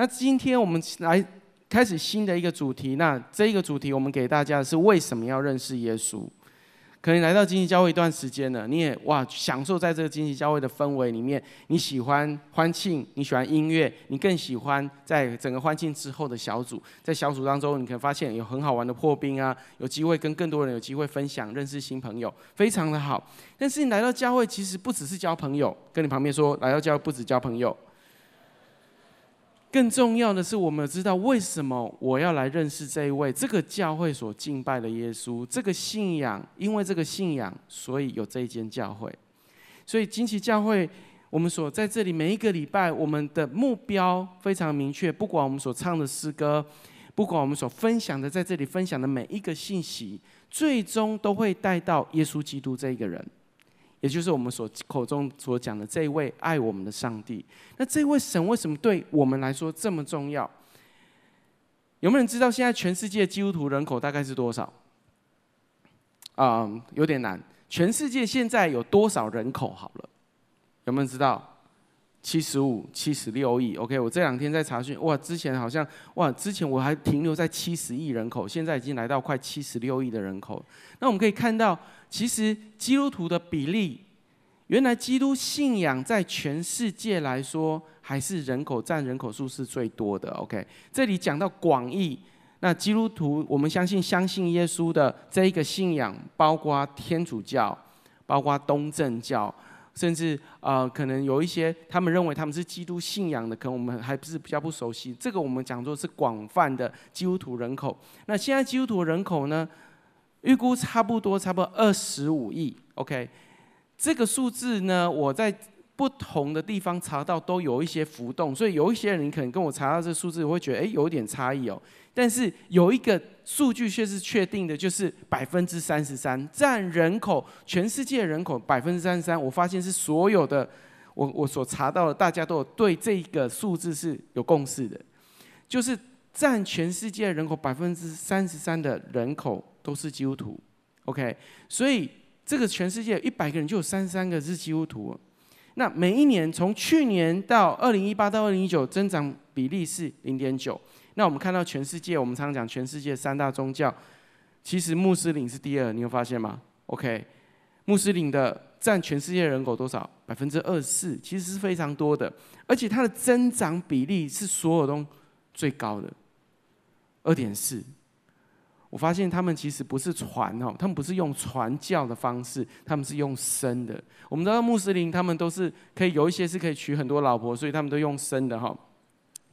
那今天我们来开始新的一个主题，那这一个主题我们给大家是为什么要认识耶稣？可能来到经济教会一段时间了，你也哇享受在这个经济教会的氛围里面，你喜欢欢庆，你喜欢音乐，你更喜欢在整个欢庆之后的小组，在小组当中，你可能发现有很好玩的破冰啊，有机会跟更多人有机会分享，认识新朋友，非常的好。但是你来到教会，其实不只是交朋友，跟你旁边说，来到教会不止交朋友。更重要的是，我们知道为什么我要来认识这一位这个教会所敬拜的耶稣，这个信仰，因为这个信仰，所以有这一间教会。所以惊奇教会，我们所在这里每一个礼拜，我们的目标非常明确。不管我们所唱的诗歌，不管我们所分享的在这里分享的每一个信息，最终都会带到耶稣基督这一个人。也就是我们所口中所讲的这位爱我们的上帝。那这位神为什么对我们来说这么重要？有没有人知道现在全世界基督徒人口大概是多少？啊、嗯，有点难。全世界现在有多少人口？好了，有没有知道？七十五、七十六亿。OK，我这两天在查询，哇，之前好像哇，之前我还停留在七十亿人口，现在已经来到快七十六亿的人口。那我们可以看到。其实基督徒的比例，原来基督信仰在全世界来说，还是人口占人口数是最多的。OK，这里讲到广义，那基督徒我们相信相信耶稣的这一个信仰，包括天主教，包括东正教，甚至呃可能有一些他们认为他们是基督信仰的，可能我们还不是比较不熟悉。这个我们讲作是广泛的基督徒人口。那现在基督徒人口呢？预估差不多，差不多二十五亿。OK，这个数字呢，我在不同的地方查到都有一些浮动，所以有一些人可能跟我查到这数字，我会觉得诶，有点差异哦。但是有一个数据却是确定的，就是百分之三十三占人口，全世界人口百分之三十三。我发现是所有的我我所查到的，大家都有对这个数字是有共识的，就是占全世界人口百分之三十三的人口。都是基督徒，OK，所以这个全世界一百个人就有三十三个是基督徒。那每一年从去年到二零一八到二零一九增长比例是零点九。那我们看到全世界，我们常常讲全世界三大宗教，其实穆斯林是第二，你有发现吗？OK，穆斯林的占全世界人口多少？百分之二十四，其实是非常多的，而且它的增长比例是所有中最高的，二点四。我发现他们其实不是传哦，他们不是用传教的方式，他们是用生的。我们知道穆斯林他们都是可以有一些是可以娶很多老婆，所以他们都用生的哈。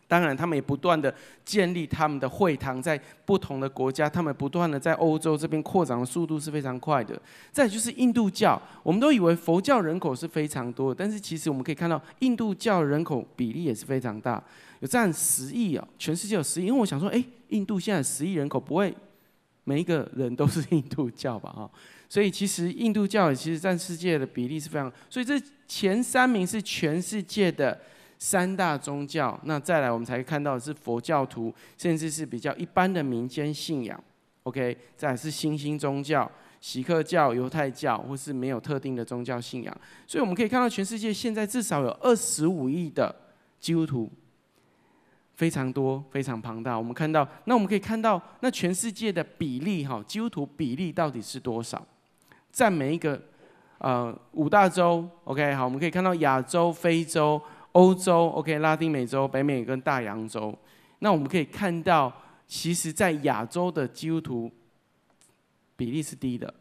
当然，他们也不断的建立他们的会堂，在不同的国家，他们不断的在欧洲这边扩张的速度是非常快的。再就是印度教，我们都以为佛教人口是非常多，但是其实我们可以看到印度教人口比例也是非常大，有占十亿哦，全世界有十亿。因为我想说，哎，印度现在十亿人口不会。每一个人都是印度教吧，哈，所以其实印度教也其实占世界的比例是非常，所以这前三名是全世界的三大宗教，那再来我们才看到的是佛教徒，甚至是比较一般的民间信仰，OK，再来是新兴宗教、锡克教、犹太教，或是没有特定的宗教信仰，所以我们可以看到全世界现在至少有二十五亿的基督徒。非常多，非常庞大。我们看到，那我们可以看到，那全世界的比例，哈，基督徒比例到底是多少？在每一个呃五大洲，OK，好，我们可以看到亚洲、非洲、欧洲，OK，拉丁美洲、北美跟大洋洲。那我们可以看到，其实，在亚洲的基督徒比例是低的，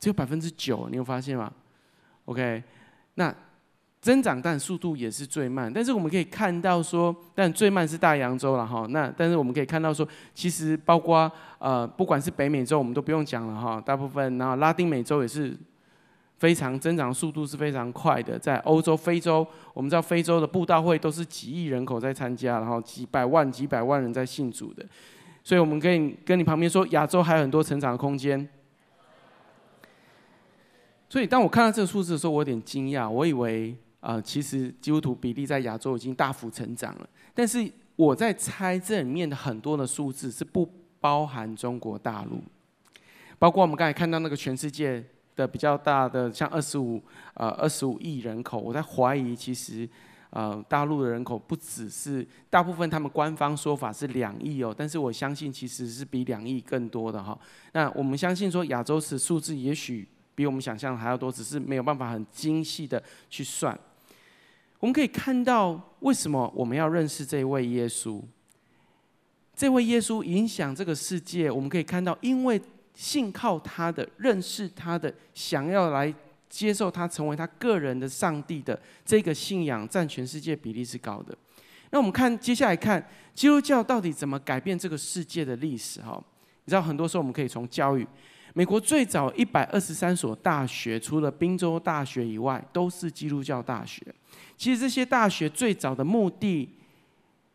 只有百分之九。你有发现吗？OK，那。增长但速度也是最慢，但是我们可以看到说，但最慢是大洋洲了哈。那但是我们可以看到说，其实包括呃，不管是北美洲，我们都不用讲了哈。大部分然后拉丁美洲也是非常增长速度是非常快的。在欧洲、非洲，我们知道非洲的布道会都是几亿人口在参加，然后几百万、几百万人在信主的。所以我们可以跟你旁边说，亚洲还有很多成长的空间。所以当我看到这个数字的时候，我有点惊讶，我以为。啊、其实基督徒比例在亚洲已经大幅成长了，但是我在猜这里面的很多的数字是不包含中国大陆，包括我们刚才看到那个全世界的比较大的，像二十五呃二十五亿人口，我在怀疑其实呃，大陆的人口不只是大部分，他们官方说法是两亿哦，但是我相信其实是比两亿更多的哈。那我们相信说亚洲是数字也许比我们想象还要多，只是没有办法很精细的去算。我们可以看到为什么我们要认识这位耶稣？这位耶稣影响这个世界，我们可以看到，因为信靠他的、认识他的、想要来。接受他成为他个人的上帝的这个信仰，占全世界比例是高的。那我们看接下来看基督教到底怎么改变这个世界的历史？哈，你知道很多时候我们可以从教育，美国最早一百二十三所大学，除了宾州大学以外，都是基督教大学。其实这些大学最早的目的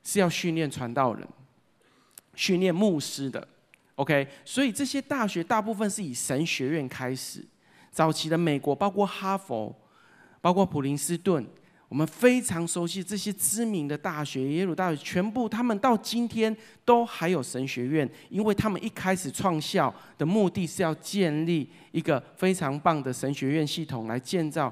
是要训练传道人、训练牧师的。OK，所以这些大学大部分是以神学院开始。早期的美国，包括哈佛，包括普林斯顿，我们非常熟悉这些知名的大学，耶鲁大学，全部他们到今天都还有神学院，因为他们一开始创校的目的是要建立一个非常棒的神学院系统，来建造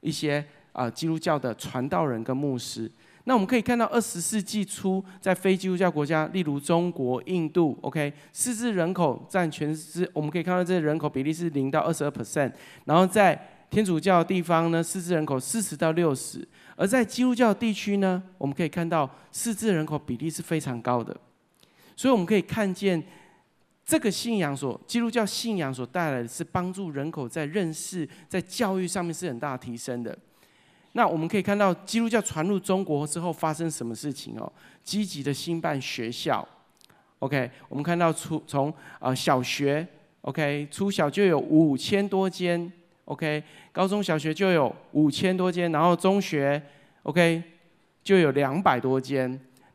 一些啊基督教的传道人跟牧师。那我们可以看到，二十世纪初，在非基督教国家，例如中国、印度，OK，四字人口占全世，我们可以看到这个人口比例是零到二十二 percent。然后在天主教地方呢，四字人口四十到六十，而在基督教地区呢，我们可以看到四字人口比例是非常高的。所以我们可以看见，这个信仰所基督教信仰所带来的是帮助人口在认识、在教育上面是很大提升的。那我们可以看到，基督教传入中国之后发生什么事情哦？积极的兴办学校，OK，我们看到初从啊小学，OK，初小就有五千多间，OK，高中小学就有五千多间，然后中学，OK，就有两百多间，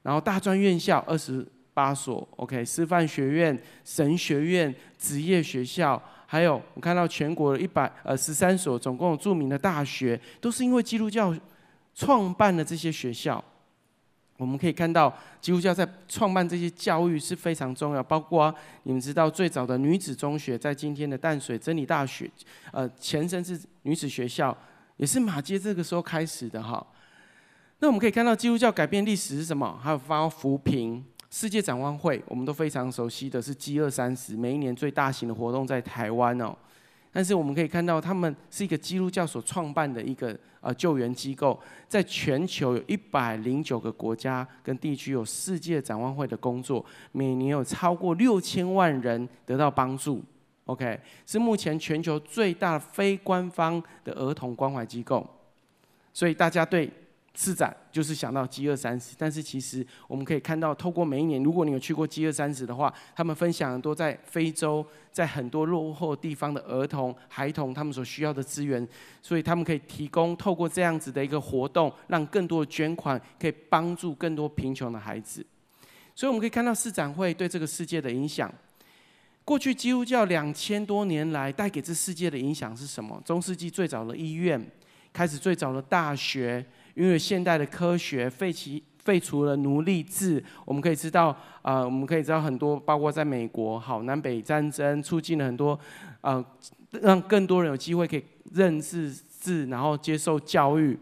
然后大专院校二十八所，OK，师范学院、神学院、职业学校。还有，我看到全国一百呃十三所，总共有著名的大学，都是因为基督教创办的这些学校。我们可以看到，基督教在创办这些教育是非常重要。包括你们知道，最早的女子中学在今天的淡水真理大学，呃，前身是女子学校，也是马街这个时候开始的哈。那我们可以看到，基督教改变历史是什么？还有发扶贫。世界展望会，我们都非常熟悉的是饥饿三十，每一年最大型的活动在台湾哦。但是我们可以看到，他们是一个基督教所创办的一个呃救援机构，在全球有一百零九个国家跟地区有世界展望会的工作，每年有超过六千万人得到帮助。OK，是目前全球最大非官方的儿童关怀机构，所以大家对。次展就是想到饥饿三十，但是其实我们可以看到，透过每一年，如果你有去过饥饿三十的话，他们分享很多在非洲，在很多落后地方的儿童、孩童，他们所需要的资源，所以他们可以提供透过这样子的一个活动，让更多的捐款可以帮助更多贫穷的孩子。所以我们可以看到市展会对这个世界的影响。过去基督教两千多年来带给这世界的影响是什么？中世纪最早的医院，开始最早的大学。因为现代的科学废弃废除了奴隶制，我们可以知道，啊、呃，我们可以知道很多，包括在美国，好，南北战争促进了很多，呃，让更多人有机会可以认识字，然后接受教育，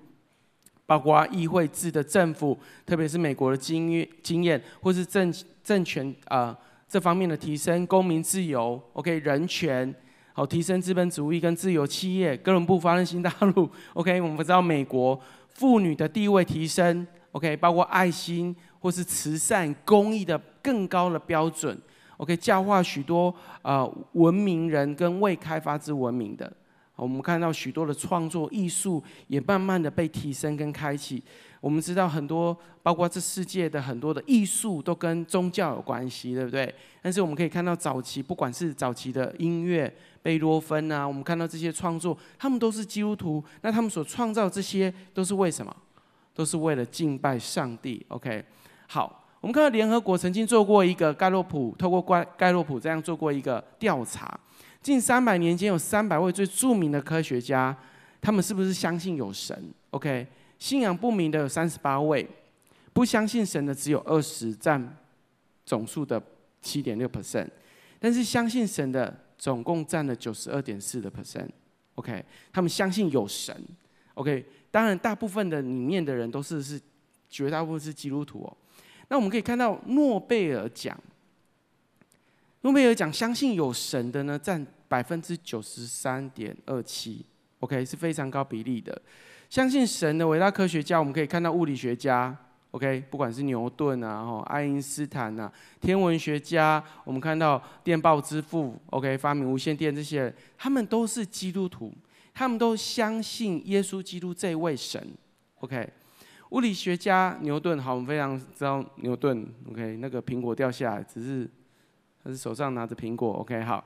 包括议会制的政府，特别是美国的经验经验，或是政政权啊、呃、这方面的提升，公民自由，OK，人权，好，提升资本主义跟自由企业，哥伦布发现新大陆，OK，我们知道美国。妇女的地位提升，OK，包括爱心或是慈善公益的更高的标准，OK，教化许多、呃、文明人跟未开发之文明的，我们看到许多的创作艺术也慢慢的被提升跟开启。我们知道很多，包括这世界的很多的艺术都跟宗教有关系，对不对？但是我们可以看到早期，不管是早期的音乐。贝多芬啊，我们看到这些创作，他们都是基督徒。那他们所创造这些，都是为什么？都是为了敬拜上帝。OK，好，我们看到联合国曾经做过一个盖洛普，透过盖盖洛普这样做过一个调查，近三百年间有三百位最著名的科学家，他们是不是相信有神？OK，信仰不明的有三十八位，不相信神的只有二十，占总数的七点六 percent，但是相信神的。总共占了九十二点四的 percent，OK，他们相信有神，OK，当然，大部分的里面的人都是是绝大部分是基督徒哦。那我们可以看到诺贝尔奖，诺贝尔奖相信有神的呢，占百分之九十三点二七，OK 是非常高比例的。相信神的伟大科学家，我们可以看到物理学家，OK，不管是牛顿啊、吼爱因斯坦啊，天文学家，我们看到电报之父，OK，发明无线电这些，他们都是基督徒，他们都相信耶稣基督这位神，OK。物理学家牛顿，好，我们非常知道牛顿，OK，那个苹果掉下来，只是他是手上拿着苹果，OK，好。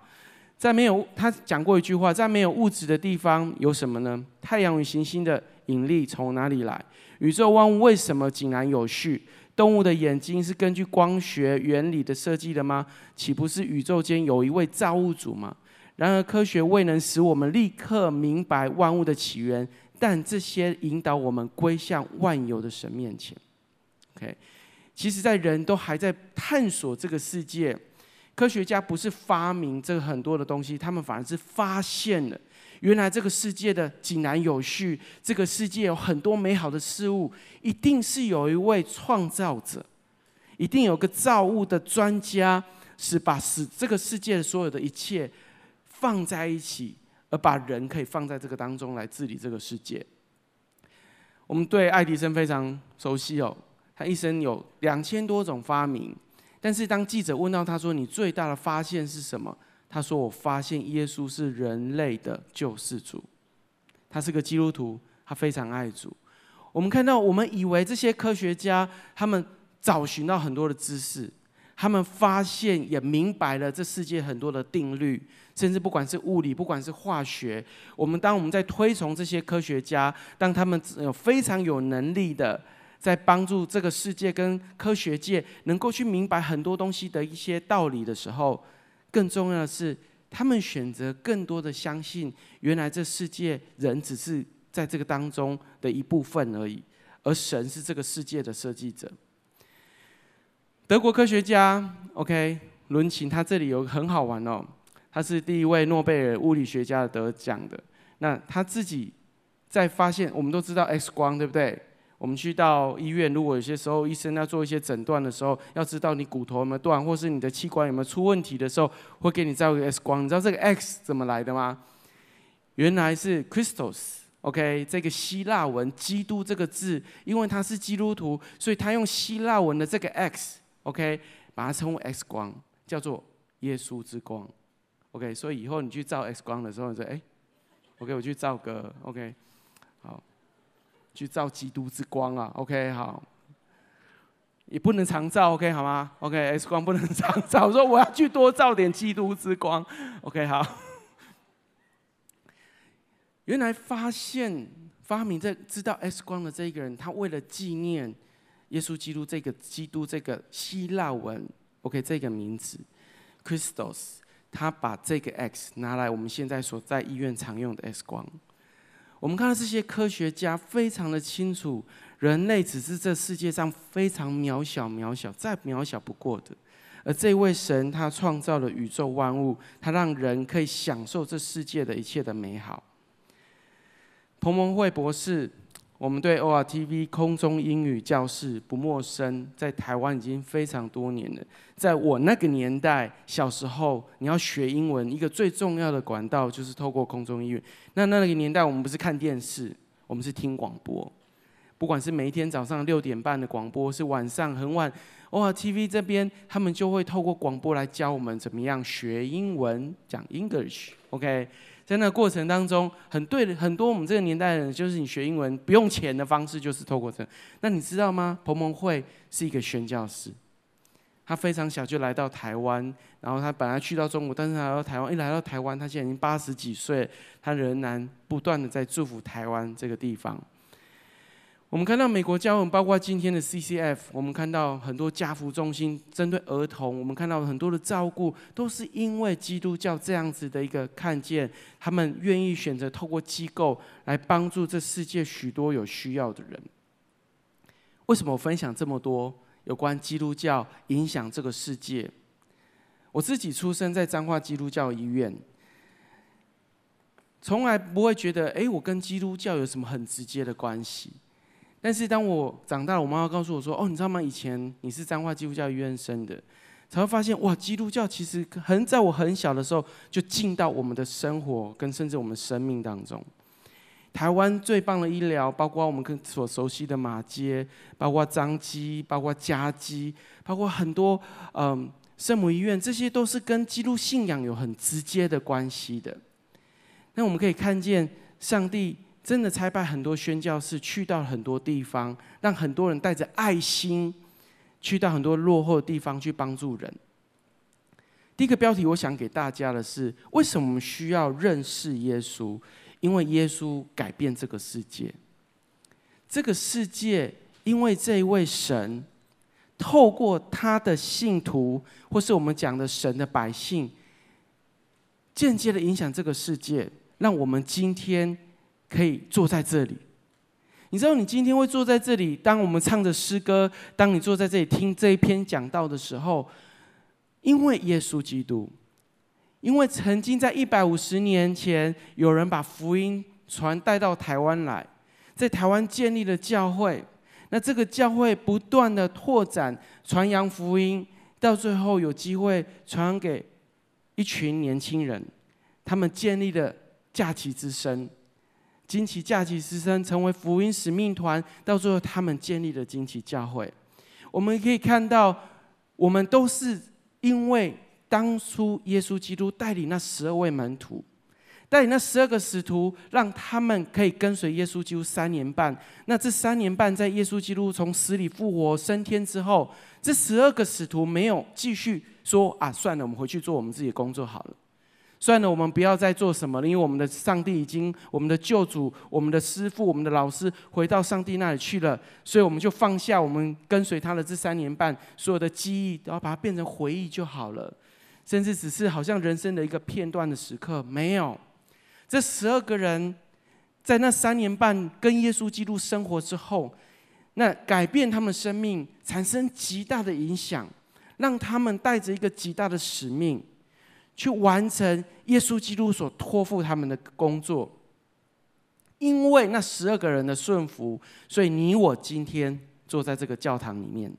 在没有他讲过一句话，在没有物质的地方有什么呢？太阳与行星的引力从哪里来？宇宙万物为什么井然有序？动物的眼睛是根据光学原理的设计的吗？岂不是宇宙间有一位造物主吗？然而科学未能使我们立刻明白万物的起源。但这些引导我们归向万有的神面前。OK，其实，在人都还在探索这个世界，科学家不是发明这个很多的东西，他们反而是发现了原来这个世界的井然有序，这个世界有很多美好的事物，一定是有一位创造者，一定有个造物的专家，是把使这个世界的所有的一切放在一起。而把人可以放在这个当中来治理这个世界。我们对爱迪生非常熟悉哦，他一生有两千多种发明。但是当记者问到他说：“你最大的发现是什么？”他说：“我发现耶稣是人类的救世主。”他是个基督徒，他非常爱主。我们看到，我们以为这些科学家他们找寻到很多的知识。他们发现也明白了这世界很多的定律，甚至不管是物理，不管是化学，我们当我们在推崇这些科学家，当他们有非常有能力的在帮助这个世界跟科学界能够去明白很多东西的一些道理的时候，更重要的是，他们选择更多的相信，原来这世界人只是在这个当中的一部分而已，而神是这个世界的设计者。德国科学家，OK，伦琴，他这里有很好玩哦，他是第一位诺贝尔物理学家得奖的。那他自己在发现，我们都知道 X 光，对不对？我们去到医院，如果有些时候医生要做一些诊断的时候，要知道你骨头有没有断，或是你的器官有没有出问题的时候，会给你照个 X 光。你知道这个 X 怎么来的吗？原来是 Christos，OK，这个希腊文“基督”这个字，因为他是基督徒，所以他用希腊文的这个 X。OK，把它称为 X 光，叫做耶稣之光。OK，所以以后你去照 X 光的时候，你说：“哎，OK，我去照个 OK，去照基督之光啊。”OK，好，也不能常照，OK，好吗？OK，X 光不能常照，说我要去多照点基督之光。OK，好。原来发现发明这知道 X 光的这一个人，他为了纪念。耶稣基督这个基督这个希腊文，OK，这个名字，Christos，他把这个 X 拿来我们现在所在医院常用的 X 光。我们看到这些科学家非常的清楚，人类只是这世界上非常渺小、渺小、再渺小不过的。而这位神，他创造了宇宙万物，他让人可以享受这世界的一切的美好。彭蒙惠博士。我们对 ORTV 空中英语教室不陌生，在台湾已经非常多年了。在我那个年代，小时候你要学英文，一个最重要的管道就是透过空中英语。那那个年代，我们不是看电视，我们是听广播。不管是每一天早上六点半的广播，是晚上很晚，ORTV 这边他们就会透过广播来教我们怎么样学英文，讲 English，OK。在那过程当中，很对，很多我们这个年代的人，就是你学英文不用钱的方式，就是透过这。那你知道吗？彭蒙惠是一个宣教师，他非常小就来到台湾，然后他本来去到中国，但是来到台湾，一来到台湾，他现在已经八十几岁，他仍然不断的在祝福台湾这个地方。我们看到美国教会，包括今天的 CCF，我们看到很多家扶中心针对儿童，我们看到很多的照顾，都是因为基督教这样子的一个看见，他们愿意选择透过机构来帮助这世界许多有需要的人。为什么我分享这么多有关基督教影响这个世界？我自己出生在彰化基督教医院。从来不会觉得，哎，我跟基督教有什么很直接的关系。但是当我长大了，我妈妈告诉我说，哦，你知道吗？以前你是彰化基督教医院生的，才会发现，哇，基督教其实很在我很小的时候就进到我们的生活跟甚至我们生命当中。台湾最棒的医疗，包括我们所熟悉的马街，包括彰基，包括嘉基，包括很多嗯圣母医院，这些都是跟基督信仰有很直接的关系的。那我们可以看见，上帝真的差派很多宣教士去到很多地方，让很多人带着爱心去到很多落后的地方去帮助人。第一个标题，我想给大家的是：为什么我们需要认识耶稣？因为耶稣改变这个世界，这个世界因为这一位神透过他的信徒，或是我们讲的神的百姓，间接的影响这个世界，让我们今天可以坐在这里。你知道，你今天会坐在这里，当我们唱着诗歌，当你坐在这里听这一篇讲道的时候，因为耶稣基督。因为曾经在一百五十年前，有人把福音传带到台湾来，在台湾建立了教会。那这个教会不断的拓展、传扬福音，到最后有机会传给一群年轻人，他们建立了假期之声。惊奇假期之声成为福音使命团，到最后他们建立了惊奇教会。我们可以看到，我们都是因为。当初耶稣基督带领那十二位门徒，带领那十二个使徒，让他们可以跟随耶稣基督三年半。那这三年半，在耶稣基督从死里复活升天之后，这十二个使徒没有继续说啊，算了，我们回去做我们自己的工作好了。算了，我们不要再做什么了，因为我们的上帝已经，我们的救主、我们的师傅、我们的老师回到上帝那里去了，所以我们就放下我们跟随他的这三年半所有的记忆，然后把它变成回忆就好了。甚至只是好像人生的一个片段的时刻，没有。这十二个人在那三年半跟耶稣基督生活之后，那改变他们生命，产生极大的影响，让他们带着一个极大的使命，去完成耶稣基督所托付他们的工作。因为那十二个人的顺服，所以你我今天坐在这个教堂里面。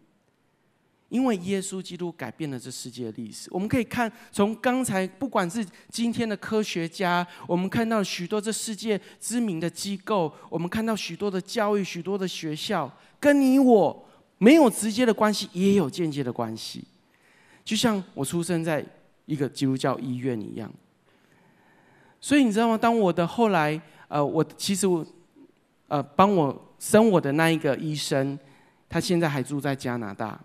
因为耶稣基督改变了这世界的历史，我们可以看从刚才，不管是今天的科学家，我们看到许多这世界知名的机构，我们看到许多的教育、许多的学校，跟你我没有直接的关系，也有间接的关系。就像我出生在一个基督教医院一样，所以你知道吗？当我的后来，呃，我其实我，呃，帮我生我的那一个医生，他现在还住在加拿大。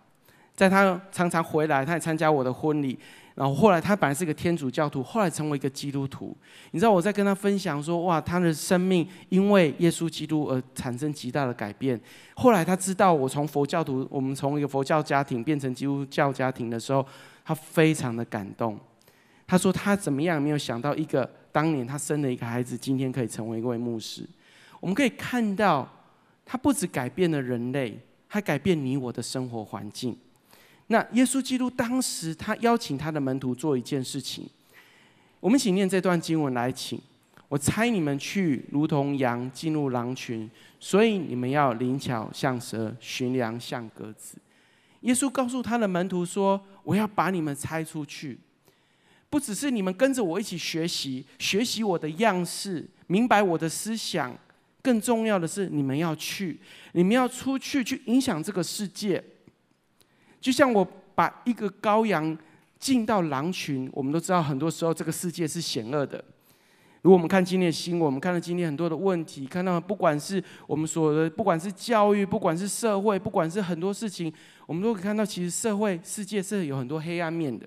在他常常回来，他也参加我的婚礼。然后后来他本来是个天主教徒，后来成为一个基督徒。你知道我在跟他分享说，哇，他的生命因为耶稣基督而产生极大的改变。后来他知道我从佛教徒，我们从一个佛教家庭变成基督教家庭的时候，他非常的感动。他说他怎么样没有想到，一个当年他生的一个孩子，今天可以成为一位牧师。我们可以看到，他不止改变了人类，还改变你我的生活环境。那耶稣基督当时他邀请他的门徒做一件事情，我们请念这段经文来，请我猜你们去，如同羊进入狼群，所以你们要灵巧像蛇，寻良像鸽子。耶稣告诉他的门徒说：“我要把你们差出去，不只是你们跟着我一起学习，学习我的样式，明白我的思想，更重要的是你们要去，你们要出去去影响这个世界。”就像我把一个羔羊进到狼群，我们都知道，很多时候这个世界是险恶的。如果我们看今天的新闻，我们看到今天很多的问题，看到不管是我们说的，不管是教育，不管是社会，不管是很多事情，我们都可以看到，其实社会世界是有很多黑暗面的。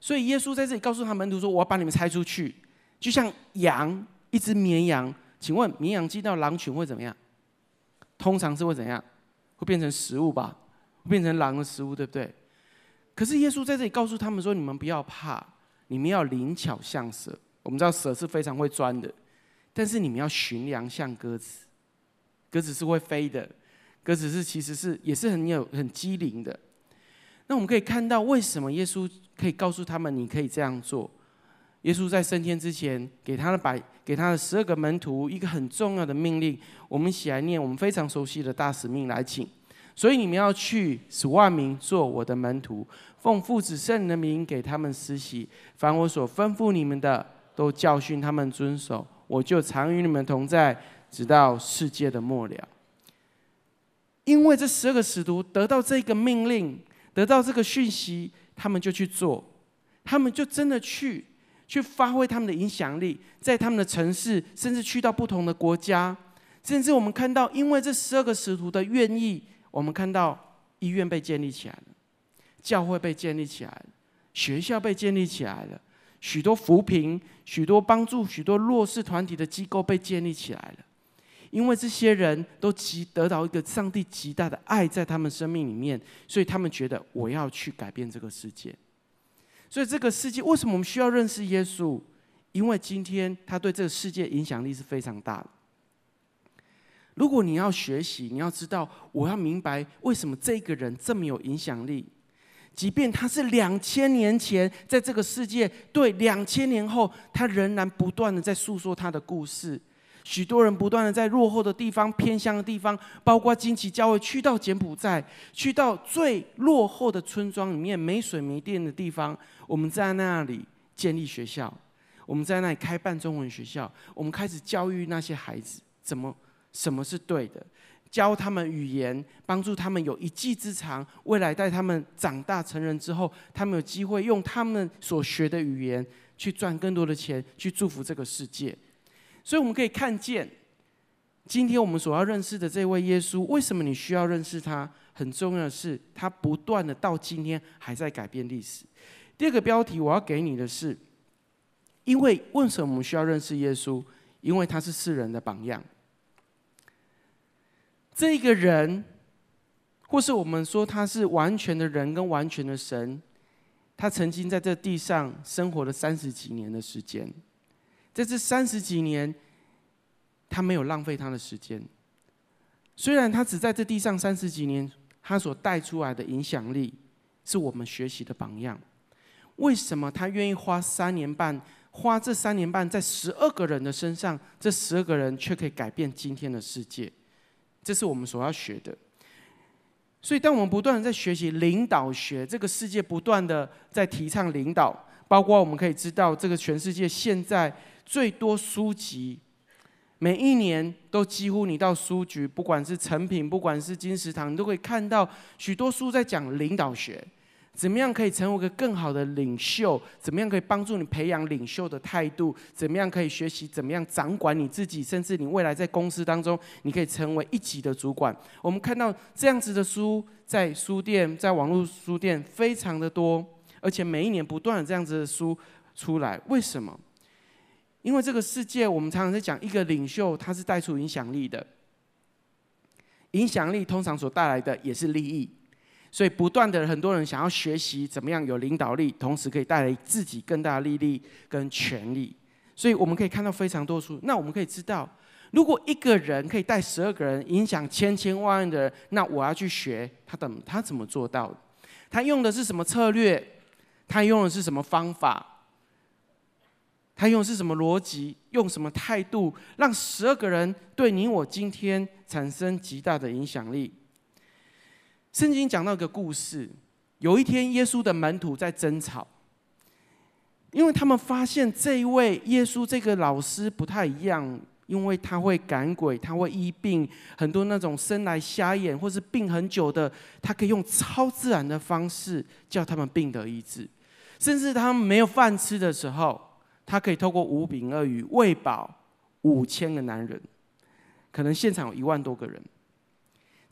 所以耶稣在这里告诉他门徒说：“我要把你们拆出去，就像羊，一只绵羊。请问绵羊进到狼群会怎么样？通常是会怎样？会变成食物吧？”变成狼的食物，对不对？可是耶稣在这里告诉他们说：“你们不要怕，你们要灵巧像蛇。我们知道蛇是非常会钻的，但是你们要驯良像鸽子。鸽子是会飞的，鸽子是其实是也是很有很机灵的。那我们可以看到，为什么耶稣可以告诉他们你可以这样做？耶稣在升天之前，给他的百给他的十二个门徒一个很重要的命令，我们一起来念我们非常熟悉的大使命来请。所以你们要去，使万民做我的门徒，奉父子圣人的名给他们施洗，凡我所吩咐你们的，都教训他们遵守。我就常与你们同在，直到世界的末了。因为这十二个使徒得到这个命令，得到这个讯息，他们就去做，他们就真的去，去发挥他们的影响力，在他们的城市，甚至去到不同的国家，甚至我们看到，因为这十二个使徒的愿意。我们看到医院被建立起来了，教会被建立起来了，学校被建立起来了，许多扶贫、许多帮助、许多弱势团体的机构被建立起来了。因为这些人都极得到一个上帝极大的爱在他们生命里面，所以他们觉得我要去改变这个世界。所以这个世界为什么我们需要认识耶稣？因为今天他对这个世界影响力是非常大的。如果你要学习，你要知道，我要明白为什么这个人这么有影响力，即便他是两千年前在这个世界，对两千年后，他仍然不断的在诉说他的故事。许多人不断的在落后的地方、偏乡的地方，包括惊奇教会，去到柬埔寨，去到最落后的村庄里面，没水没电的地方，我们在那里建立学校，我们在那里开办中文学校，我们开始教育那些孩子怎么。什么是对的？教他们语言，帮助他们有一技之长。未来带他们长大成人之后，他们有机会用他们所学的语言去赚更多的钱，去祝福这个世界。所以我们可以看见，今天我们所要认识的这位耶稣，为什么你需要认识他？很重要的是，他不断的到今天还在改变历史。第二个标题我要给你的是，因为为什么我们需要认识耶稣？因为他是世人的榜样。这个人，或是我们说他是完全的人跟完全的神，他曾经在这地上生活了三十几年的时间，在这三十几年，他没有浪费他的时间。虽然他只在这地上三十几年，他所带出来的影响力是我们学习的榜样。为什么他愿意花三年半，花这三年半在十二个人的身上，这十二个人却可以改变今天的世界？这是我们所要学的，所以当我们不断的在学习领导学，这个世界不断的在提倡领导，包括我们可以知道，这个全世界现在最多书籍，每一年都几乎你到书局，不管是成品，不管是金石堂，你都可以看到许多书在讲领导学。怎么样可以成为一个更好的领袖？怎么样可以帮助你培养领袖的态度？怎么样可以学习怎么样掌管你自己？甚至你未来在公司当中，你可以成为一级的主管。我们看到这样子的书在书店、在网络书店非常的多，而且每一年不断的这样子的书出来。为什么？因为这个世界，我们常常在讲一个领袖，他是带出影响力的。影响力通常所带来的也是利益。所以，不断的很多人想要学习怎么样有领导力，同时可以带来自己更大的利益跟权力。所以，我们可以看到非常多书。那我们可以知道，如果一个人可以带十二个人，影响千千万万的人，那我要去学他怎他怎么做到的？他用的是什么策略？他用的是什么方法？他用的是什么逻辑？用什么态度，让十二个人对你我今天产生极大的影响力？圣经讲到一个故事，有一天耶稣的门徒在争吵，因为他们发现这一位耶稣这个老师不太一样，因为他会赶鬼，他会医病，很多那种生来瞎眼或是病很久的，他可以用超自然的方式叫他们病得医治，甚至他们没有饭吃的时候，他可以透过五饼二鱼喂饱五千个男人，可能现场有一万多个人。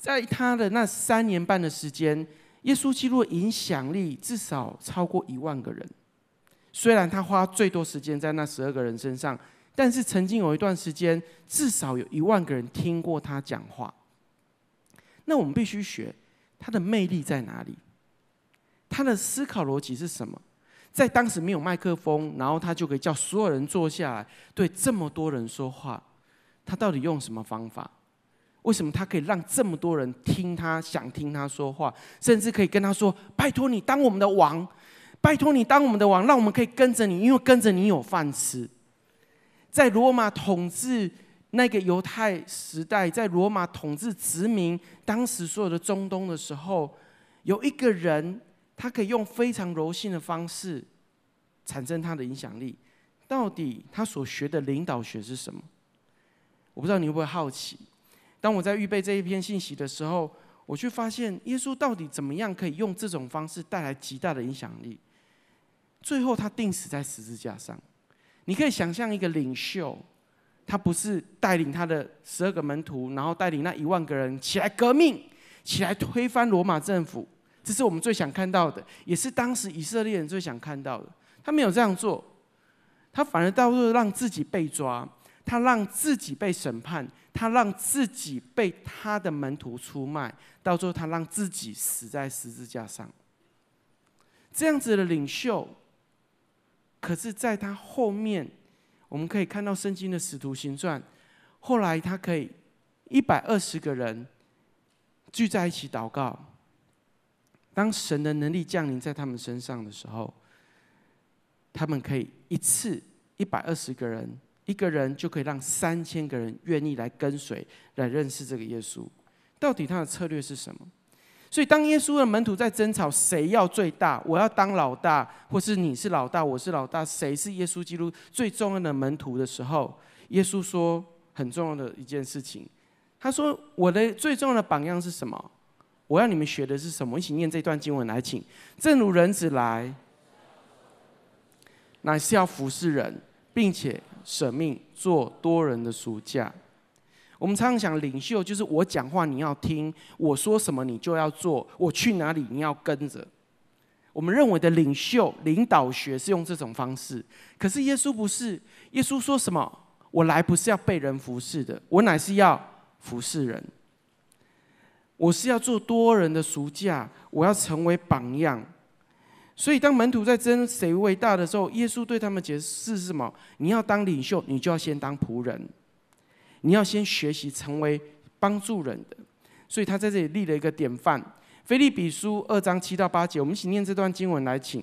在他的那三年半的时间，耶稣基督影响力至少超过一万个人。虽然他花最多时间在那十二个人身上，但是曾经有一段时间，至少有一万个人听过他讲话。那我们必须学他的魅力在哪里？他的思考逻辑是什么？在当时没有麦克风，然后他就可以叫所有人坐下来，对这么多人说话。他到底用什么方法？为什么他可以让这么多人听他，想听他说话，甚至可以跟他说：“拜托你当我们的王，拜托你当我们的王，让我们可以跟着你，因为跟着你有饭吃。在罗马统治那个犹太时代，在罗马统治殖民当时所有的中东的时候，有一个人，他可以用非常柔性的方式产生他的影响力。到底他所学的领导学是什么？我不知道你会不会好奇。当我在预备这一篇信息的时候，我却发现耶稣到底怎么样可以用这种方式带来极大的影响力？最后，他钉死在十字架上。你可以想象一个领袖，他不是带领他的十二个门徒，然后带领那一万个人起来革命，起来推翻罗马政府。这是我们最想看到的，也是当时以色列人最想看到的。他没有这样做，他反而到处让自己被抓，他让自己被审判，他让自己被他的门徒出卖，到最后他让自己死在十字架上。这样子的领袖。可是，在他后面，我们可以看到圣经的使徒行传。后来，他可以一百二十个人聚在一起祷告。当神的能力降临在他们身上的时候，他们可以一次一百二十个人，一个人就可以让三千个人愿意来跟随，来认识这个耶稣。到底他的策略是什么？所以，当耶稣的门徒在争吵谁要最大，我要当老大，或是你是老大，我是老大，谁是耶稣基督最重要的门徒的时候，耶稣说很重要的一件事情。他说：“我的最重要的榜样是什么？我要你们学的是什么？一起念这段经文来，请。正如人子来，乃是要服侍人，并且舍命做多人的赎价。”我们常常想，领袖就是我讲话你要听，我说什么你就要做，我去哪里你要跟着。我们认为的领袖领导学是用这种方式，可是耶稣不是。耶稣说什么？我来不是要被人服侍的，我乃是要服侍人。我是要做多人的赎价，我要成为榜样。所以当门徒在争谁为大的时候，耶稣对他们解释是什么？你要当领袖，你就要先当仆人。你要先学习成为帮助人的，所以他在这里立了一个典范。腓利比书二章七到八节，我们一起念这段经文来，请。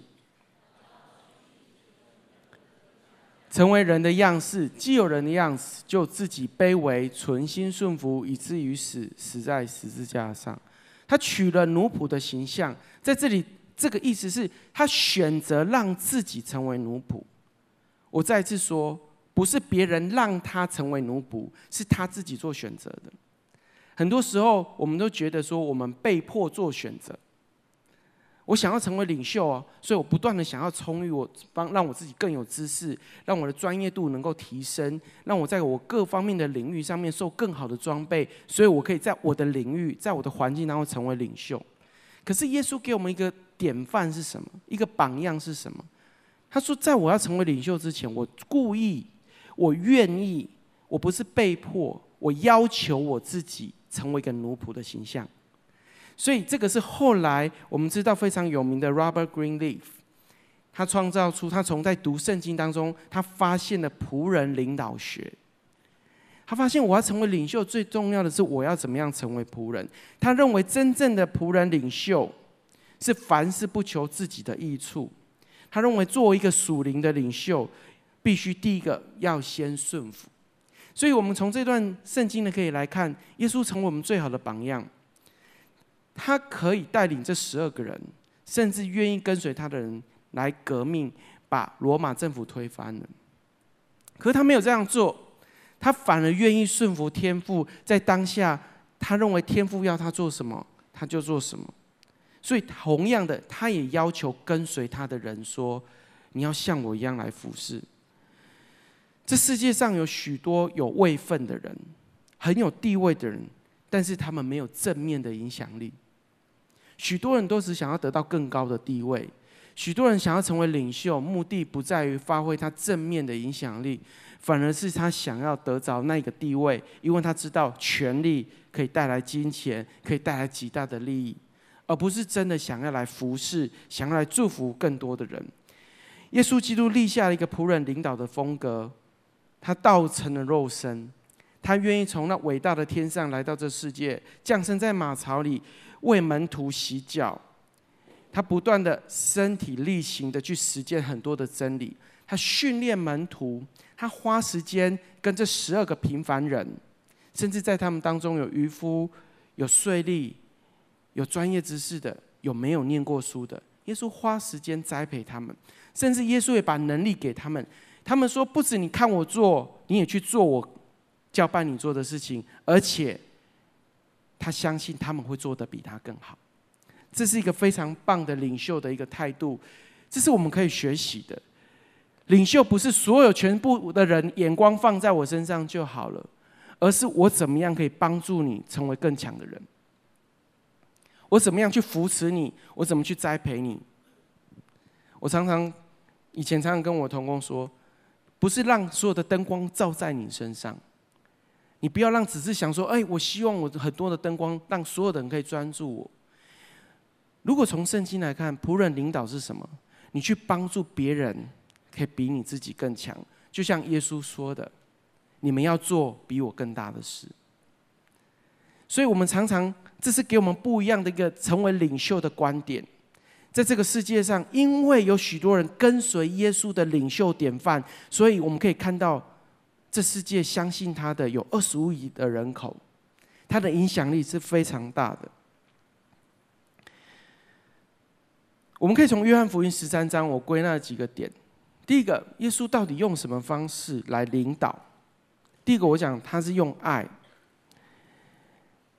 成为人的样式，既有人的样子，就自己卑微，存心顺服，以至于死，死在十字架上。他取了奴仆的形象，在这里，这个意思是他选择让自己成为奴仆。我再次说。不是别人让他成为奴仆，是他自己做选择的。很多时候，我们都觉得说我们被迫做选择。我想要成为领袖哦，所以我不断的想要充裕我帮，让我自己更有知识，让我的专业度能够提升，让我在我各方面的领域上面受更好的装备，所以我可以在我的领域，在我的环境当中成为领袖。可是耶稣给我们一个典范是什么？一个榜样是什么？他说，在我要成为领袖之前，我故意。我愿意，我不是被迫，我要求我自己成为一个奴仆的形象。所以这个是后来我们知道非常有名的 Robert Greenleaf，他创造出他从在读圣经当中，他发现了仆人领导学。他发现我要成为领袖，最重要的是我要怎么样成为仆人。他认为真正的仆人领袖是凡事不求自己的益处。他认为作为一个属灵的领袖。必须第一个要先顺服，所以我们从这段圣经呢，可以来看耶稣成为我们最好的榜样。他可以带领这十二个人，甚至愿意跟随他的人来革命，把罗马政府推翻了。可是他没有这样做，他反而愿意顺服天父，在当下他认为天父要他做什么，他就做什么。所以同样的，他也要求跟随他的人说：“你要像我一样来服侍。”这世界上有许多有位分的人，很有地位的人，但是他们没有正面的影响力。许多人都是想要得到更高的地位，许多人想要成为领袖，目的不在于发挥他正面的影响力，反而是他想要得着那个地位，因为他知道权力可以带来金钱，可以带来极大的利益，而不是真的想要来服侍，想要来祝福更多的人。耶稣基督立下了一个仆人领导的风格。他道成了肉身，他愿意从那伟大的天上来到这世界，降生在马槽里，为门徒洗脚，他不断的身体力行的去实践很多的真理，他训练门徒，他花时间跟这十二个平凡人，甚至在他们当中有渔夫、有税吏、有专业知识的、有没有念过书的，耶稣花时间栽培他们，甚至耶稣也把能力给他们。他们说：“不止你看我做，你也去做我交办你做的事情，而且他相信他们会做得比他更好。”这是一个非常棒的领袖的一个态度，这是我们可以学习的。领袖不是所有全部的人眼光放在我身上就好了，而是我怎么样可以帮助你成为更强的人？我怎么样去扶持你？我怎么去栽培你？我常常以前常常跟我同工说，不是让所有的灯光照在你身上，你不要让只是想说，哎，我希望我很多的灯光让所有的人可以专注我。如果从圣经来看，仆人领导是什么？你去帮助别人，可以比你自己更强。就像耶稣说的：“你们要做比我更大的事。”所以，我们常常这是给我们不一样的一个成为领袖的观点。在这个世界上，因为有许多人跟随耶稣的领袖典范，所以我们可以看到，这世界相信他的有二十五亿的人口，他的影响力是非常大的。我们可以从约翰福音十三章，我归纳几个点。第一个，耶稣到底用什么方式来领导？第一个，我讲他是用爱。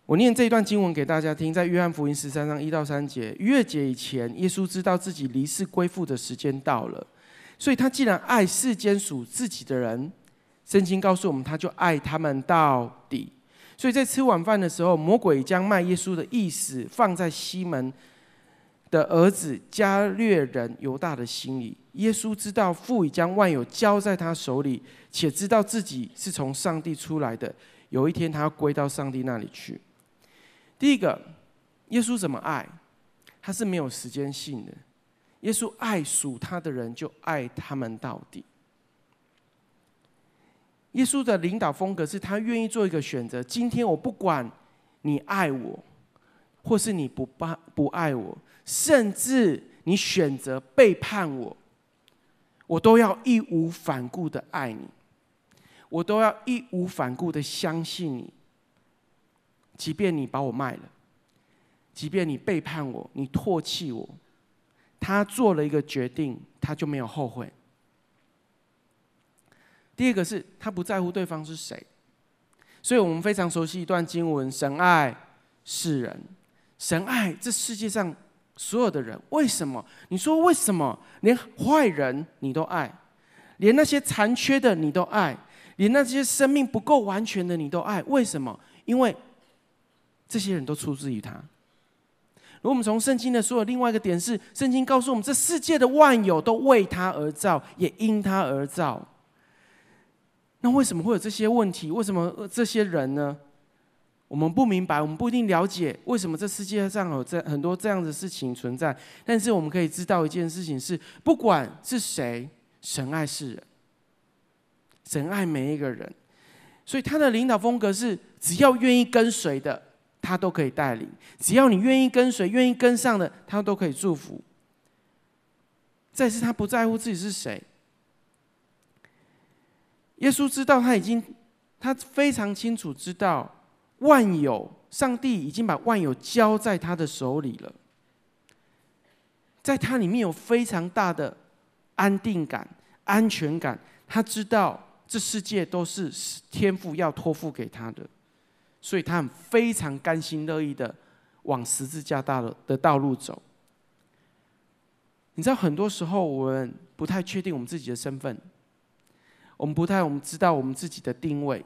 我念这一段经文给大家听，在约翰福音十三章一到三节。逾越节以前，耶稣知道自己离世归父的时间到了，所以他既然爱世间属自己的人，圣经告诉我们，他就爱他们到底。所以在吃晚饭的时候，魔鬼将卖耶稣的意思放在西门的儿子加略人犹大的心里，耶稣知道父已将万有交在他手里，且知道自己是从上帝出来的，有一天他要归到上帝那里去。第一个，耶稣怎么爱？他是没有时间性的。耶稣爱属他的人，就爱他们到底。耶稣的领导风格是他愿意做一个选择。今天我不管你爱我，或是你不不不爱我。甚至你选择背叛我，我都要义无反顾的爱你，我都要义无反顾的相信你。即便你把我卖了，即便你背叛我，你唾弃我，他做了一个决定，他就没有后悔。第二个是他不在乎对方是谁，所以我们非常熟悉一段经文：神爱世人，神爱这世界上。所有的人，为什么？你说为什么？连坏人你都爱，连那些残缺的你都爱，连那些生命不够完全的你都爱。为什么？因为这些人都出自于他。如果我们从圣经的所有另外一个点是，圣经告诉我们，这世界的万有都为他而造，也因他而造。那为什么会有这些问题？为什么这些人呢？我们不明白，我们不一定了解为什么这世界上有这很多这样的事情存在。但是我们可以知道一件事情是：不管是谁，神爱世人，神爱每一个人。所以他的领导风格是：只要愿意跟随的，他都可以带领；只要你愿意跟随、愿意跟上的，他都可以祝福。再是，他不在乎自己是谁。耶稣知道，他已经，他非常清楚知道。万有，上帝已经把万有交在他的手里了，在他里面有非常大的安定感、安全感。他知道这世界都是天父要托付给他的，所以他很非常甘心乐意的往十字架大的的道路走。你知道，很多时候我们不太确定我们自己的身份，我们不太我们知道我们自己的定位。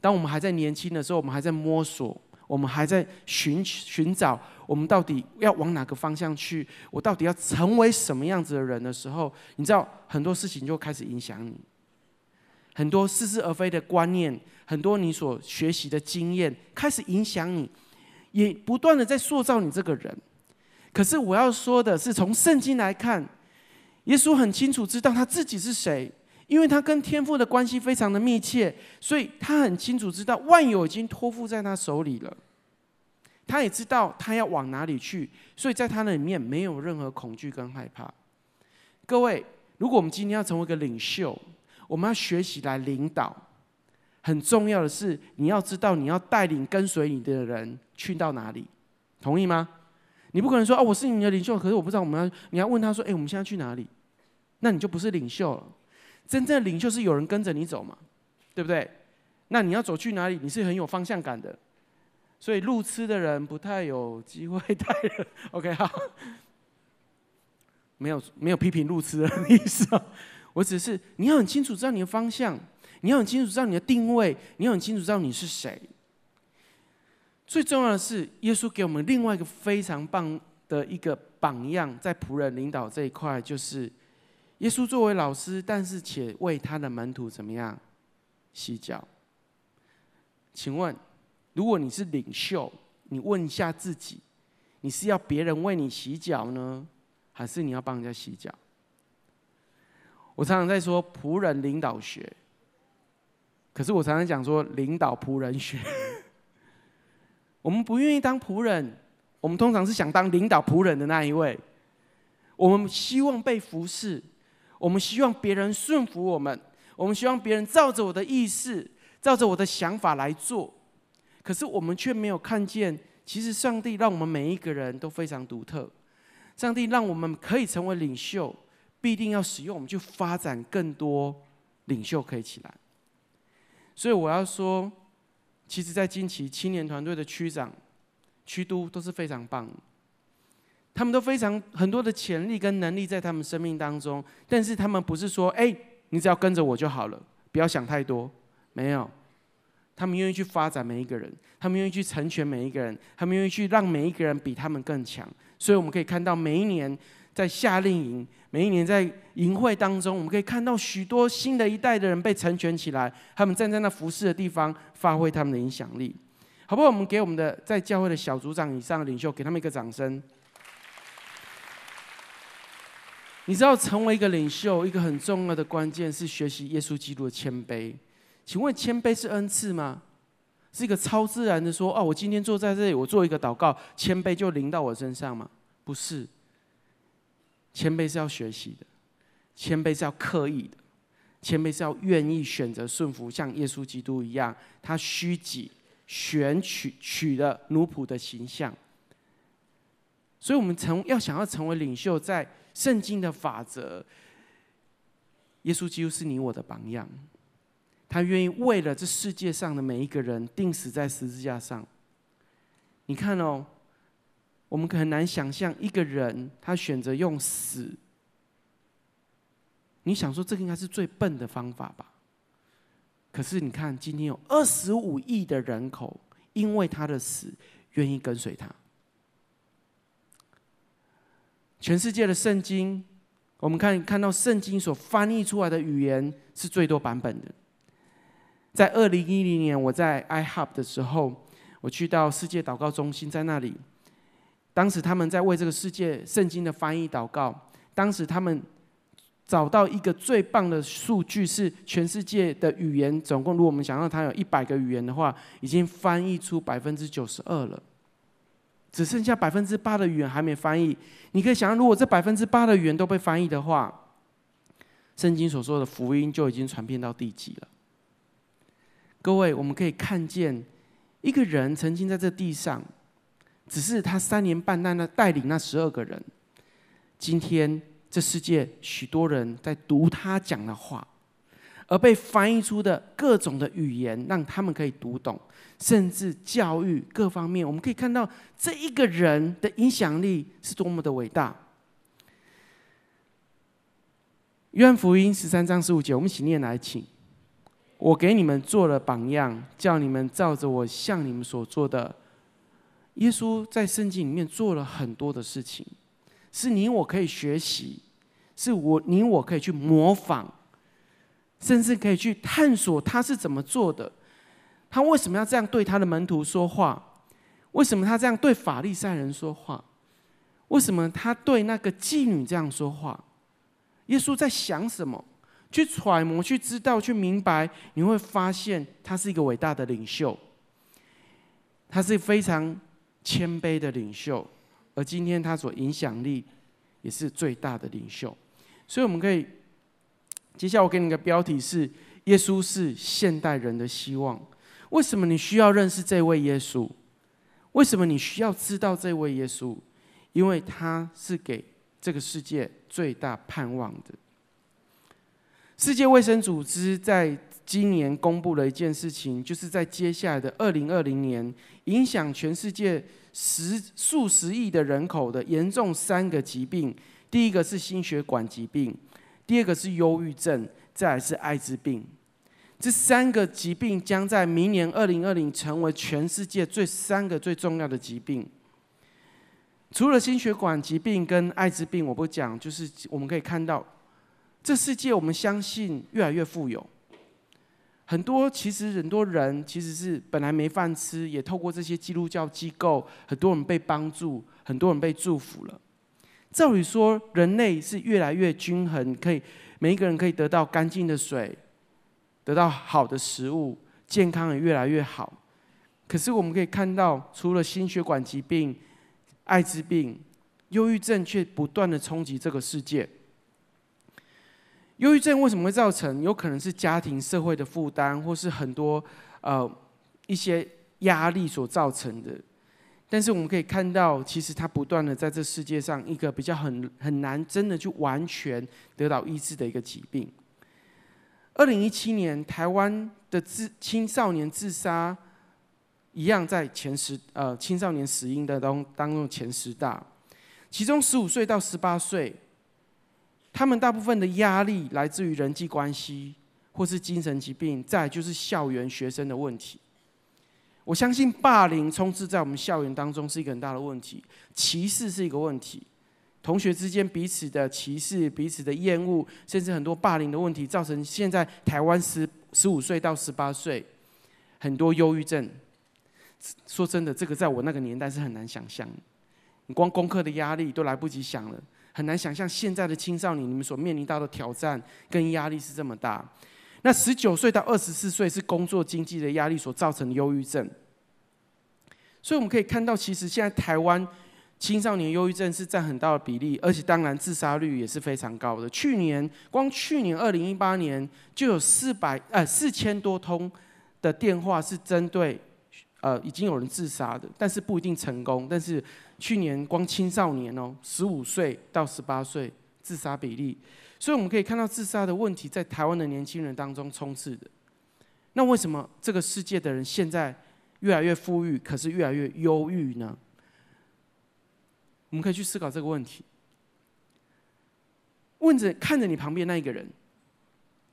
当我们还在年轻的时候，我们还在摸索，我们还在寻寻找，我们到底要往哪个方向去？我到底要成为什么样子的人的时候，你知道很多事情就开始影响你，很多似是而非的观念，很多你所学习的经验开始影响你，也不断的在塑造你这个人。可是我要说的是，从圣经来看，耶稣很清楚知道他自己是谁。因为他跟天父的关系非常的密切，所以他很清楚知道万有已经托付在他手里了。他也知道他要往哪里去，所以在他那里面没有任何恐惧跟害怕。各位，如果我们今天要成为一个领袖，我们要学习来领导。很重要的是，你要知道你要带领跟随你的人去到哪里，同意吗？你不可能说啊，我是你的领袖，可是我不知道我们要，你要问他说，哎，我们现在去哪里？那你就不是领袖了。真正的领袖是有人跟着你走嘛，对不对？那你要走去哪里？你是很有方向感的。所以路痴的人不太有机会带人。OK，好，没有没有批评路痴的意思。我只是你要很清楚知道你的方向。你要很清楚知道你的定位，你要很清楚知道你是谁。最重要的是，耶稣给我们另外一个非常棒的一个榜样，在仆人领导这一块，就是耶稣作为老师，但是且为他的门徒怎么样洗脚？请问，如果你是领袖，你问一下自己，你是要别人为你洗脚呢，还是你要帮人家洗脚？我常常在说仆人领导学。可是我常常讲说，领导仆人学。我们不愿意当仆人，我们通常是想当领导仆人的那一位。我们希望被服侍，我们希望别人顺服我们，我们希望别人照着我的意思，照着我的想法来做。可是我们却没有看见，其实上帝让我们每一个人都非常独特。上帝让我们可以成为领袖，必定要使用我们去发展更多领袖可以起来。所以我要说，其实，在近期青年团队的区长、区督都是非常棒，他们都非常很多的潜力跟能力在他们生命当中，但是他们不是说，哎，你只要跟着我就好了，不要想太多，没有，他们愿意去发展每一个人，他们愿意去成全每一个人，他们愿意去让每一个人比他们更强，所以我们可以看到每一年。在夏令营，每一年在营会当中，我们可以看到许多新的一代的人被成全起来，他们站在那服侍的地方，发挥他们的影响力，好不好？我们给我们的在教会的小组长以上的领袖，给他们一个掌声。你知道，成为一个领袖，一个很重要的关键是学习耶稣基督的谦卑。请问，谦卑是恩赐吗？是一个超自然的说，哦，我今天坐在这里，我做一个祷告，谦卑就临到我身上吗？不是。谦卑是要学习的，谦卑是要刻意的，谦卑是要愿意选择顺服，像耶稣基督一样，他虚己，选取取了奴仆的形象。所以，我们成要想要成为领袖，在圣经的法则，耶稣基督是你我的榜样，他愿意为了这世界上的每一个人，钉死在十字架上。你看哦。我们很难想象一个人他选择用死，你想说这个应该是最笨的方法吧？可是你看，今天有二十五亿的人口，因为他的死，愿意跟随他。全世界的圣经，我们看看到圣经所翻译出来的语言是最多版本的。在二零一零年，我在 iHub 的时候，我去到世界祷告中心，在那里。当时他们在为这个世界圣经的翻译祷告。当时他们找到一个最棒的数据，是全世界的语言总共，如果我们想让它有一百个语言的话，已经翻译出百分之九十二了，只剩下百分之八的语言还没翻译。你可以想象，如果这百分之八的语言都被翻译的话，圣经所说的福音就已经传遍到地极了。各位，我们可以看见一个人曾经在这地上。只是他三年半那那带领那十二个人，今天这世界许多人在读他讲的话，而被翻译出的各种的语言，让他们可以读懂，甚至教育各方面，我们可以看到这一个人的影响力是多么的伟大。约翰福音十三章十五节，我们一起念来，请。我给你们做了榜样，叫你们照着我向你们所做的。耶稣在圣经里面做了很多的事情，是你我可以学习，是我你我可以去模仿，甚至可以去探索他是怎么做的。他为什么要这样对他的门徒说话？为什么他这样对法利赛人说话？为什么他对那个妓女这样说话？耶稣在想什么？去揣摩，去知道，去明白，你会发现他是一个伟大的领袖，他是非常。谦卑的领袖，而今天他所影响力也是最大的领袖。所以我们可以，接下来我给你一个标题是：耶稣是现代人的希望。为什么你需要认识这位耶稣？为什么你需要知道这位耶稣？因为他是给这个世界最大盼望的。世界卫生组织在今年公布了一件事情，就是在接下来的二零二零年，影响全世界十数十亿的人口的严重三个疾病。第一个是心血管疾病，第二个是忧郁症，再来是艾滋病。这三个疾病将在明年二零二零成为全世界最三个最重要的疾病。除了心血管疾病跟艾滋病，我不讲，就是我们可以看到，这世界我们相信越来越富有。很多其实很多人其实是本来没饭吃，也透过这些基督教机构，很多人被帮助，很多人被祝福了。照理说，人类是越来越均衡，可以每一个人可以得到干净的水，得到好的食物，健康也越来越好。可是我们可以看到，除了心血管疾病，艾滋病、忧郁症却不断的冲击这个世界。忧郁症为什么会造成？有可能是家庭、社会的负担，或是很多呃一些压力所造成的。但是我们可以看到，其实它不断的在这世界上一个比较很很难真的去完全得到医治的一个疾病。二零一七年，台湾的自青少年自杀。一样在前十，呃，青少年死因的当当中前十大，其中十五岁到十八岁，他们大部分的压力来自于人际关系，或是精神疾病，再就是校园学生的问题。我相信霸凌充斥在我们校园当中是一个很大的问题，歧视是一个问题，同学之间彼此的歧视、彼此的厌恶，甚至很多霸凌的问题，造成现在台湾十十五岁到十八岁很多忧郁症。说真的，这个在我那个年代是很难想象。你光功课的压力都来不及想了，很难想象现在的青少年你们所面临到的挑战跟压力是这么大。那十九岁到二十四岁是工作经济的压力所造成的忧郁症。所以我们可以看到，其实现在台湾青少年忧郁症是占很大的比例，而且当然自杀率也是非常高的。去年光去年二零一八年就有四百呃四千多通的电话是针对。呃，已经有人自杀的，但是不一定成功。但是去年光青少年哦，十五岁到十八岁自杀比例，所以我们可以看到自杀的问题在台湾的年轻人当中充斥的。那为什么这个世界的人现在越来越富裕，可是越来越忧郁呢？我们可以去思考这个问题。问着看着你旁边那一个人，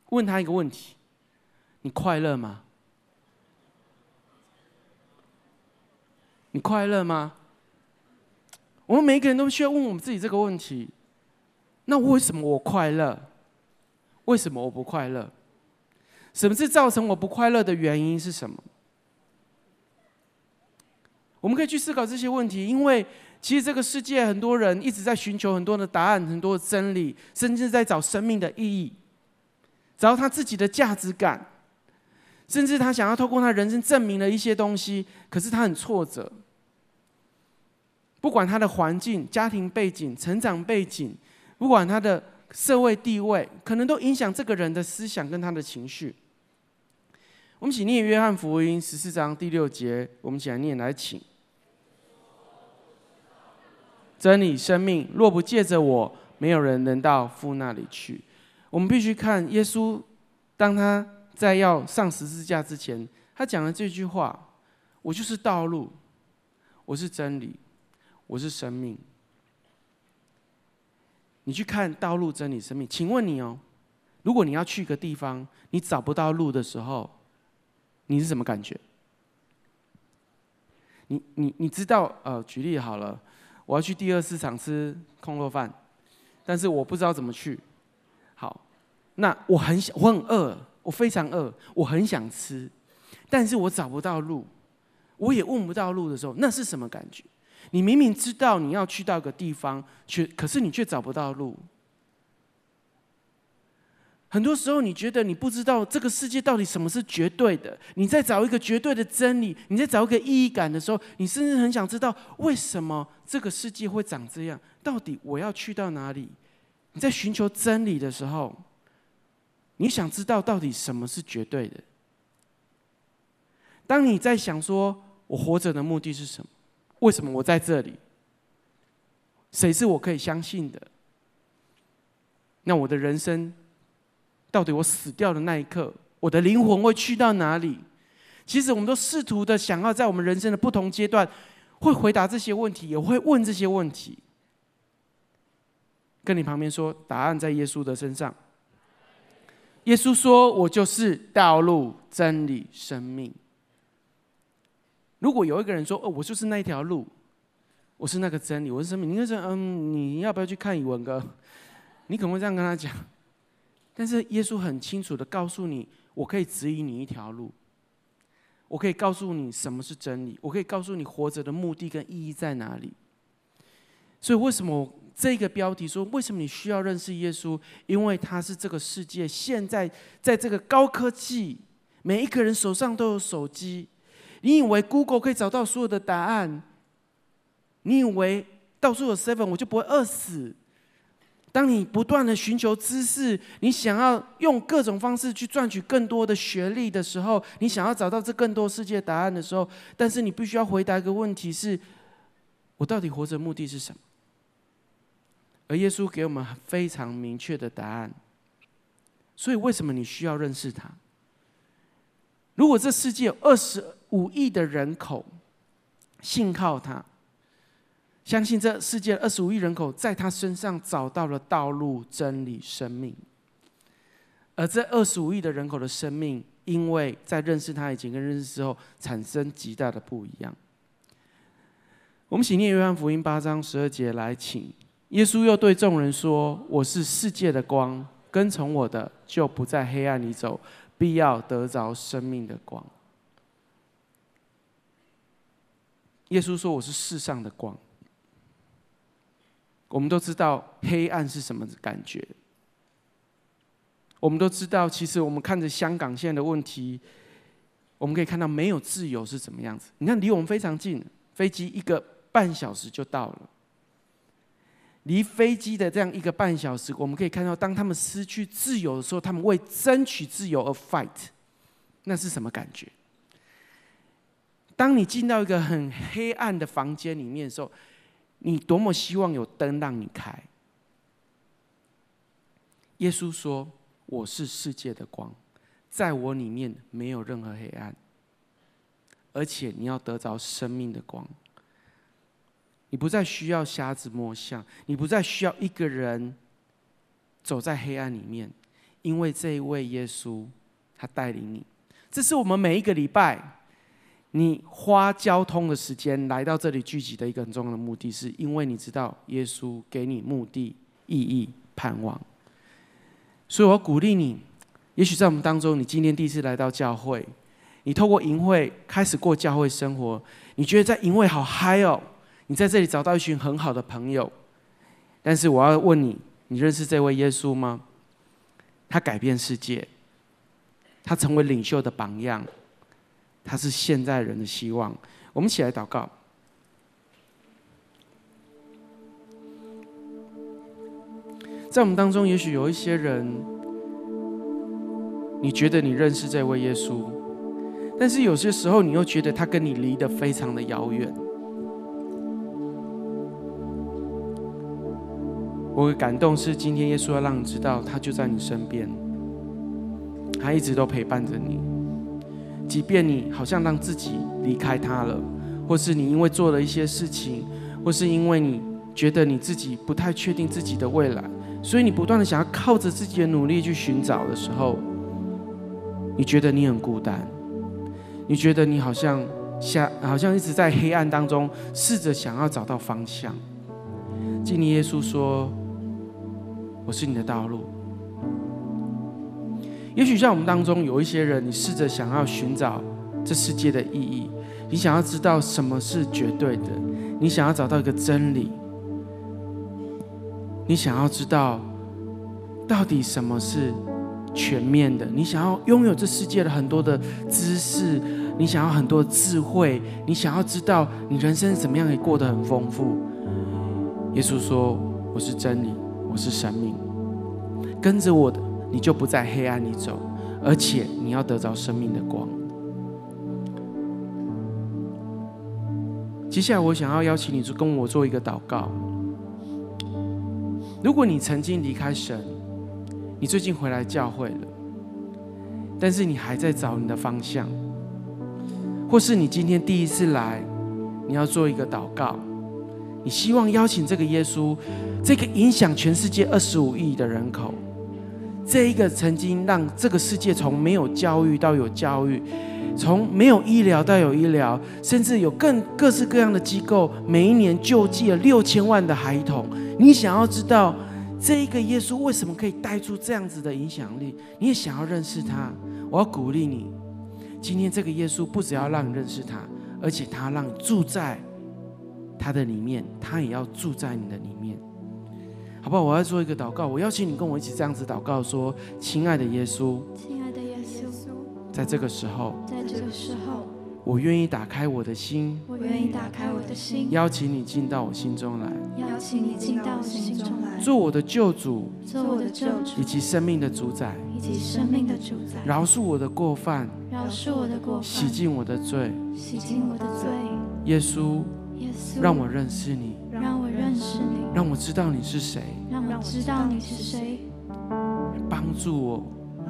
问他一个问题：你快乐吗？你快乐吗？我们每个人都需要问我们自己这个问题。那为什么我快乐？为什么我不快乐？什么是造成我不快乐的原因是什么？我们可以去思考这些问题，因为其实这个世界很多人一直在寻求很多的答案、很多的真理，甚至在找生命的意义，找他自己的价值感，甚至他想要透过他人生证明了一些东西，可是他很挫折。不管他的环境、家庭背景、成长背景，不管他的社会地位，可能都影响这个人的思想跟他的情绪。我们请念《约翰福音》十四章第六节，我们请来念来，请。真理生命，若不借着我，没有人能到父那里去。我们必须看耶稣，当他在要上十字架之前，他讲了这句话：“我就是道路，我是真理。”我是生命。你去看道路、真理、生命。请问你哦，如果你要去一个地方，你找不到路的时候，你是什么感觉？你你你知道？呃，举例好了，我要去第二市场吃空肉饭，但是我不知道怎么去。好，那我很想，我很饿，我非常饿，我很想吃，但是我找不到路，我也问不到路的时候，那是什么感觉？你明明知道你要去到一个地方，却可是你却找不到路。很多时候，你觉得你不知道这个世界到底什么是绝对的，你在找一个绝对的真理，你在找一个意义感的时候，你甚至很想知道为什么这个世界会长这样，到底我要去到哪里？你在寻求真理的时候，你想知道到底什么是绝对的？当你在想说我活着的目的是什么？为什么我在这里？谁是我可以相信的？那我的人生？到底我死掉的那一刻，我的灵魂会去到哪里？其实我们都试图的想要在我们人生的不同阶段，会回答这些问题，也会问这些问题。跟你旁边说，答案在耶稣的身上。耶稣说：“我就是道路、真理、生命。”如果有一个人说：“哦，我就是那一条路，我是那个真理，我是生命。”你应该说：“嗯，你要不要去看语文哥？”你可能会这样跟他讲。但是耶稣很清楚的告诉你，我可以指引你一条路，我可以告诉你什么是真理，我可以告诉你活着的目的跟意义在哪里。所以为什么这个标题说，为什么你需要认识耶稣？因为他是这个世界现在在这个高科技，每一个人手上都有手机。你以为 Google 可以找到所有的答案？你以为到处有 Seven 我就不会饿死？当你不断的寻求知识，你想要用各种方式去赚取更多的学历的时候，你想要找到这更多世界答案的时候，但是你必须要回答一个问题是：我到底活着目的是什么？而耶稣给我们非常明确的答案。所以，为什么你需要认识他？如果这世界有二十五亿的人口信靠他。相信这世界二十五亿人口在他身上找到了道路、真理、生命，而这二十五亿的人口的生命，因为在认识他以前跟认识之后，产生极大的不一样。我们请念约翰福音八章十二节来，请耶稣又对众人说：“我是世界的光，跟从我的就不在黑暗里走，必要得着生命的光。”耶稣说：“我是世上的光。”我们都知道黑暗是什么感觉。我们都知道，其实我们看着香港现在的问题，我们可以看到没有自由是怎么样子。你看，离我们非常近，飞机一个半小时就到了。离飞机的这样一个半小时，我们可以看到，当他们失去自由的时候，他们为争取自由而 fight，那是什么感觉？当你进到一个很黑暗的房间里面的时候。你多么希望有灯让你开？耶稣说：“我是世界的光，在我里面没有任何黑暗，而且你要得着生命的光。你不再需要瞎子摸象，你不再需要一个人走在黑暗里面，因为这一位耶稣他带领你。这是我们每一个礼拜。”你花交通的时间来到这里聚集的一个很重要的目的，是因为你知道耶稣给你目的、意义、盼望。所以我鼓励你，也许在我们当中，你今天第一次来到教会，你透过营会开始过教会生活，你觉得在营会好嗨哦，你在这里找到一群很好的朋友。但是我要问你，你认识这位耶稣吗？他改变世界，他成为领袖的榜样。他是现在人的希望。我们一起来祷告。在我们当中，也许有一些人，你觉得你认识这位耶稣，但是有些时候，你又觉得他跟你离得非常的遥远。我的感动是，今天耶稣要让你知道，他就在你身边，他一直都陪伴着你。即便你好像让自己离开他了，或是你因为做了一些事情，或是因为你觉得你自己不太确定自己的未来，所以你不断的想要靠着自己的努力去寻找的时候，你觉得你很孤单，你觉得你好像像好像一直在黑暗当中试着想要找到方向。今天耶稣说：“我是你的道路。”也许在我们当中有一些人，你试着想要寻找这世界的意义，你想要知道什么是绝对的，你想要找到一个真理，你想要知道到底什么是全面的，你想要拥有这世界的很多的知识，你想要很多智慧，你想要知道你人生怎么样可以过得很丰富。耶稣说：“我是真理，我是生命，跟着我的，你就不在黑暗里走，而且你要得着生命的光。”接下来，我想要邀请你，做跟我做一个祷告。如果你曾经离开神，你最近回来教会了，但是你还在找你的方向，或是你今天第一次来，你要做一个祷告，你希望邀请这个耶稣，这个影响全世界二十五亿的人口，这一个曾经让这个世界从没有教育到有教育。从没有医疗到有医疗，甚至有更各式各样的机构，每一年救济了六千万的孩童。你想要知道这一个耶稣为什么可以带出这样子的影响力？你也想要认识他？我要鼓励你，今天这个耶稣不只要让你认识他，而且他让你住在他的里面，他也要住在你的里面，好不好？我要做一个祷告，我邀请你跟我一起这样子祷告说：亲爱的耶稣。亲爱的耶稣在这个时候，在这个时候，我愿意打开我的心，我愿意打开我的心，邀请你进到我心中来，邀请你进到我心中来，做我的救主，做我的救主，以及生命的主宰，以及生命的主宰，饶恕我的过犯，饶恕我的过犯，洗净我的罪，洗净我的罪，耶稣，耶稣，让我认识你，让我认识你，让我知道你是谁，让我知道你是谁，帮助我。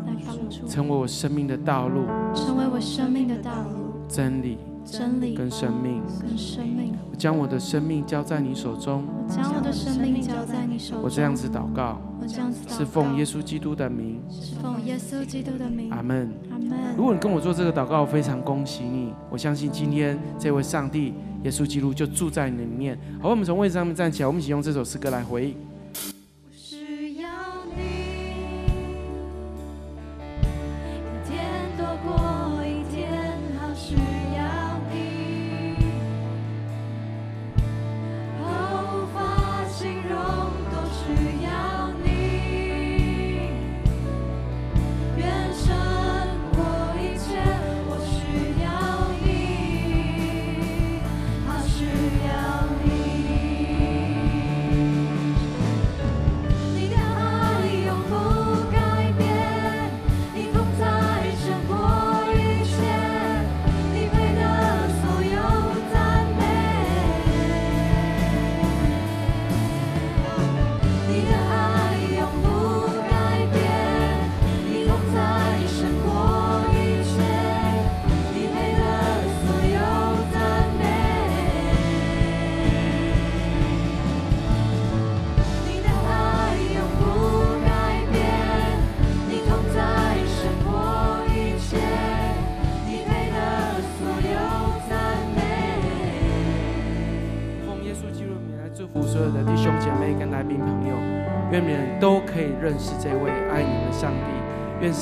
来帮助，成为我生命的道路，成为我生命的道路，真理，真理跟生命，跟生命。我将我的生命交在你手中，我将我的生命交在你手中。我这样子祷告，我这样子祷告，是奉耶稣基督的名，是奉耶稣基督的名。阿门，阿门。如果你跟我做这个祷告，我非常恭喜你。我相信今天这位上帝耶稣基督就住在你里面。好，我们从位置上面站起来，我们一起用这首诗歌来回应。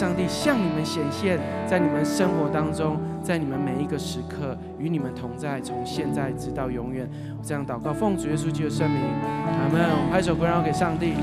上帝向你们显现，在你们生活当中，在你们每一个时刻与你们同在，从现在直到永远。我这样祷告，奉主耶稣基督的圣名，阿门。我们拍手归荣耀给上帝。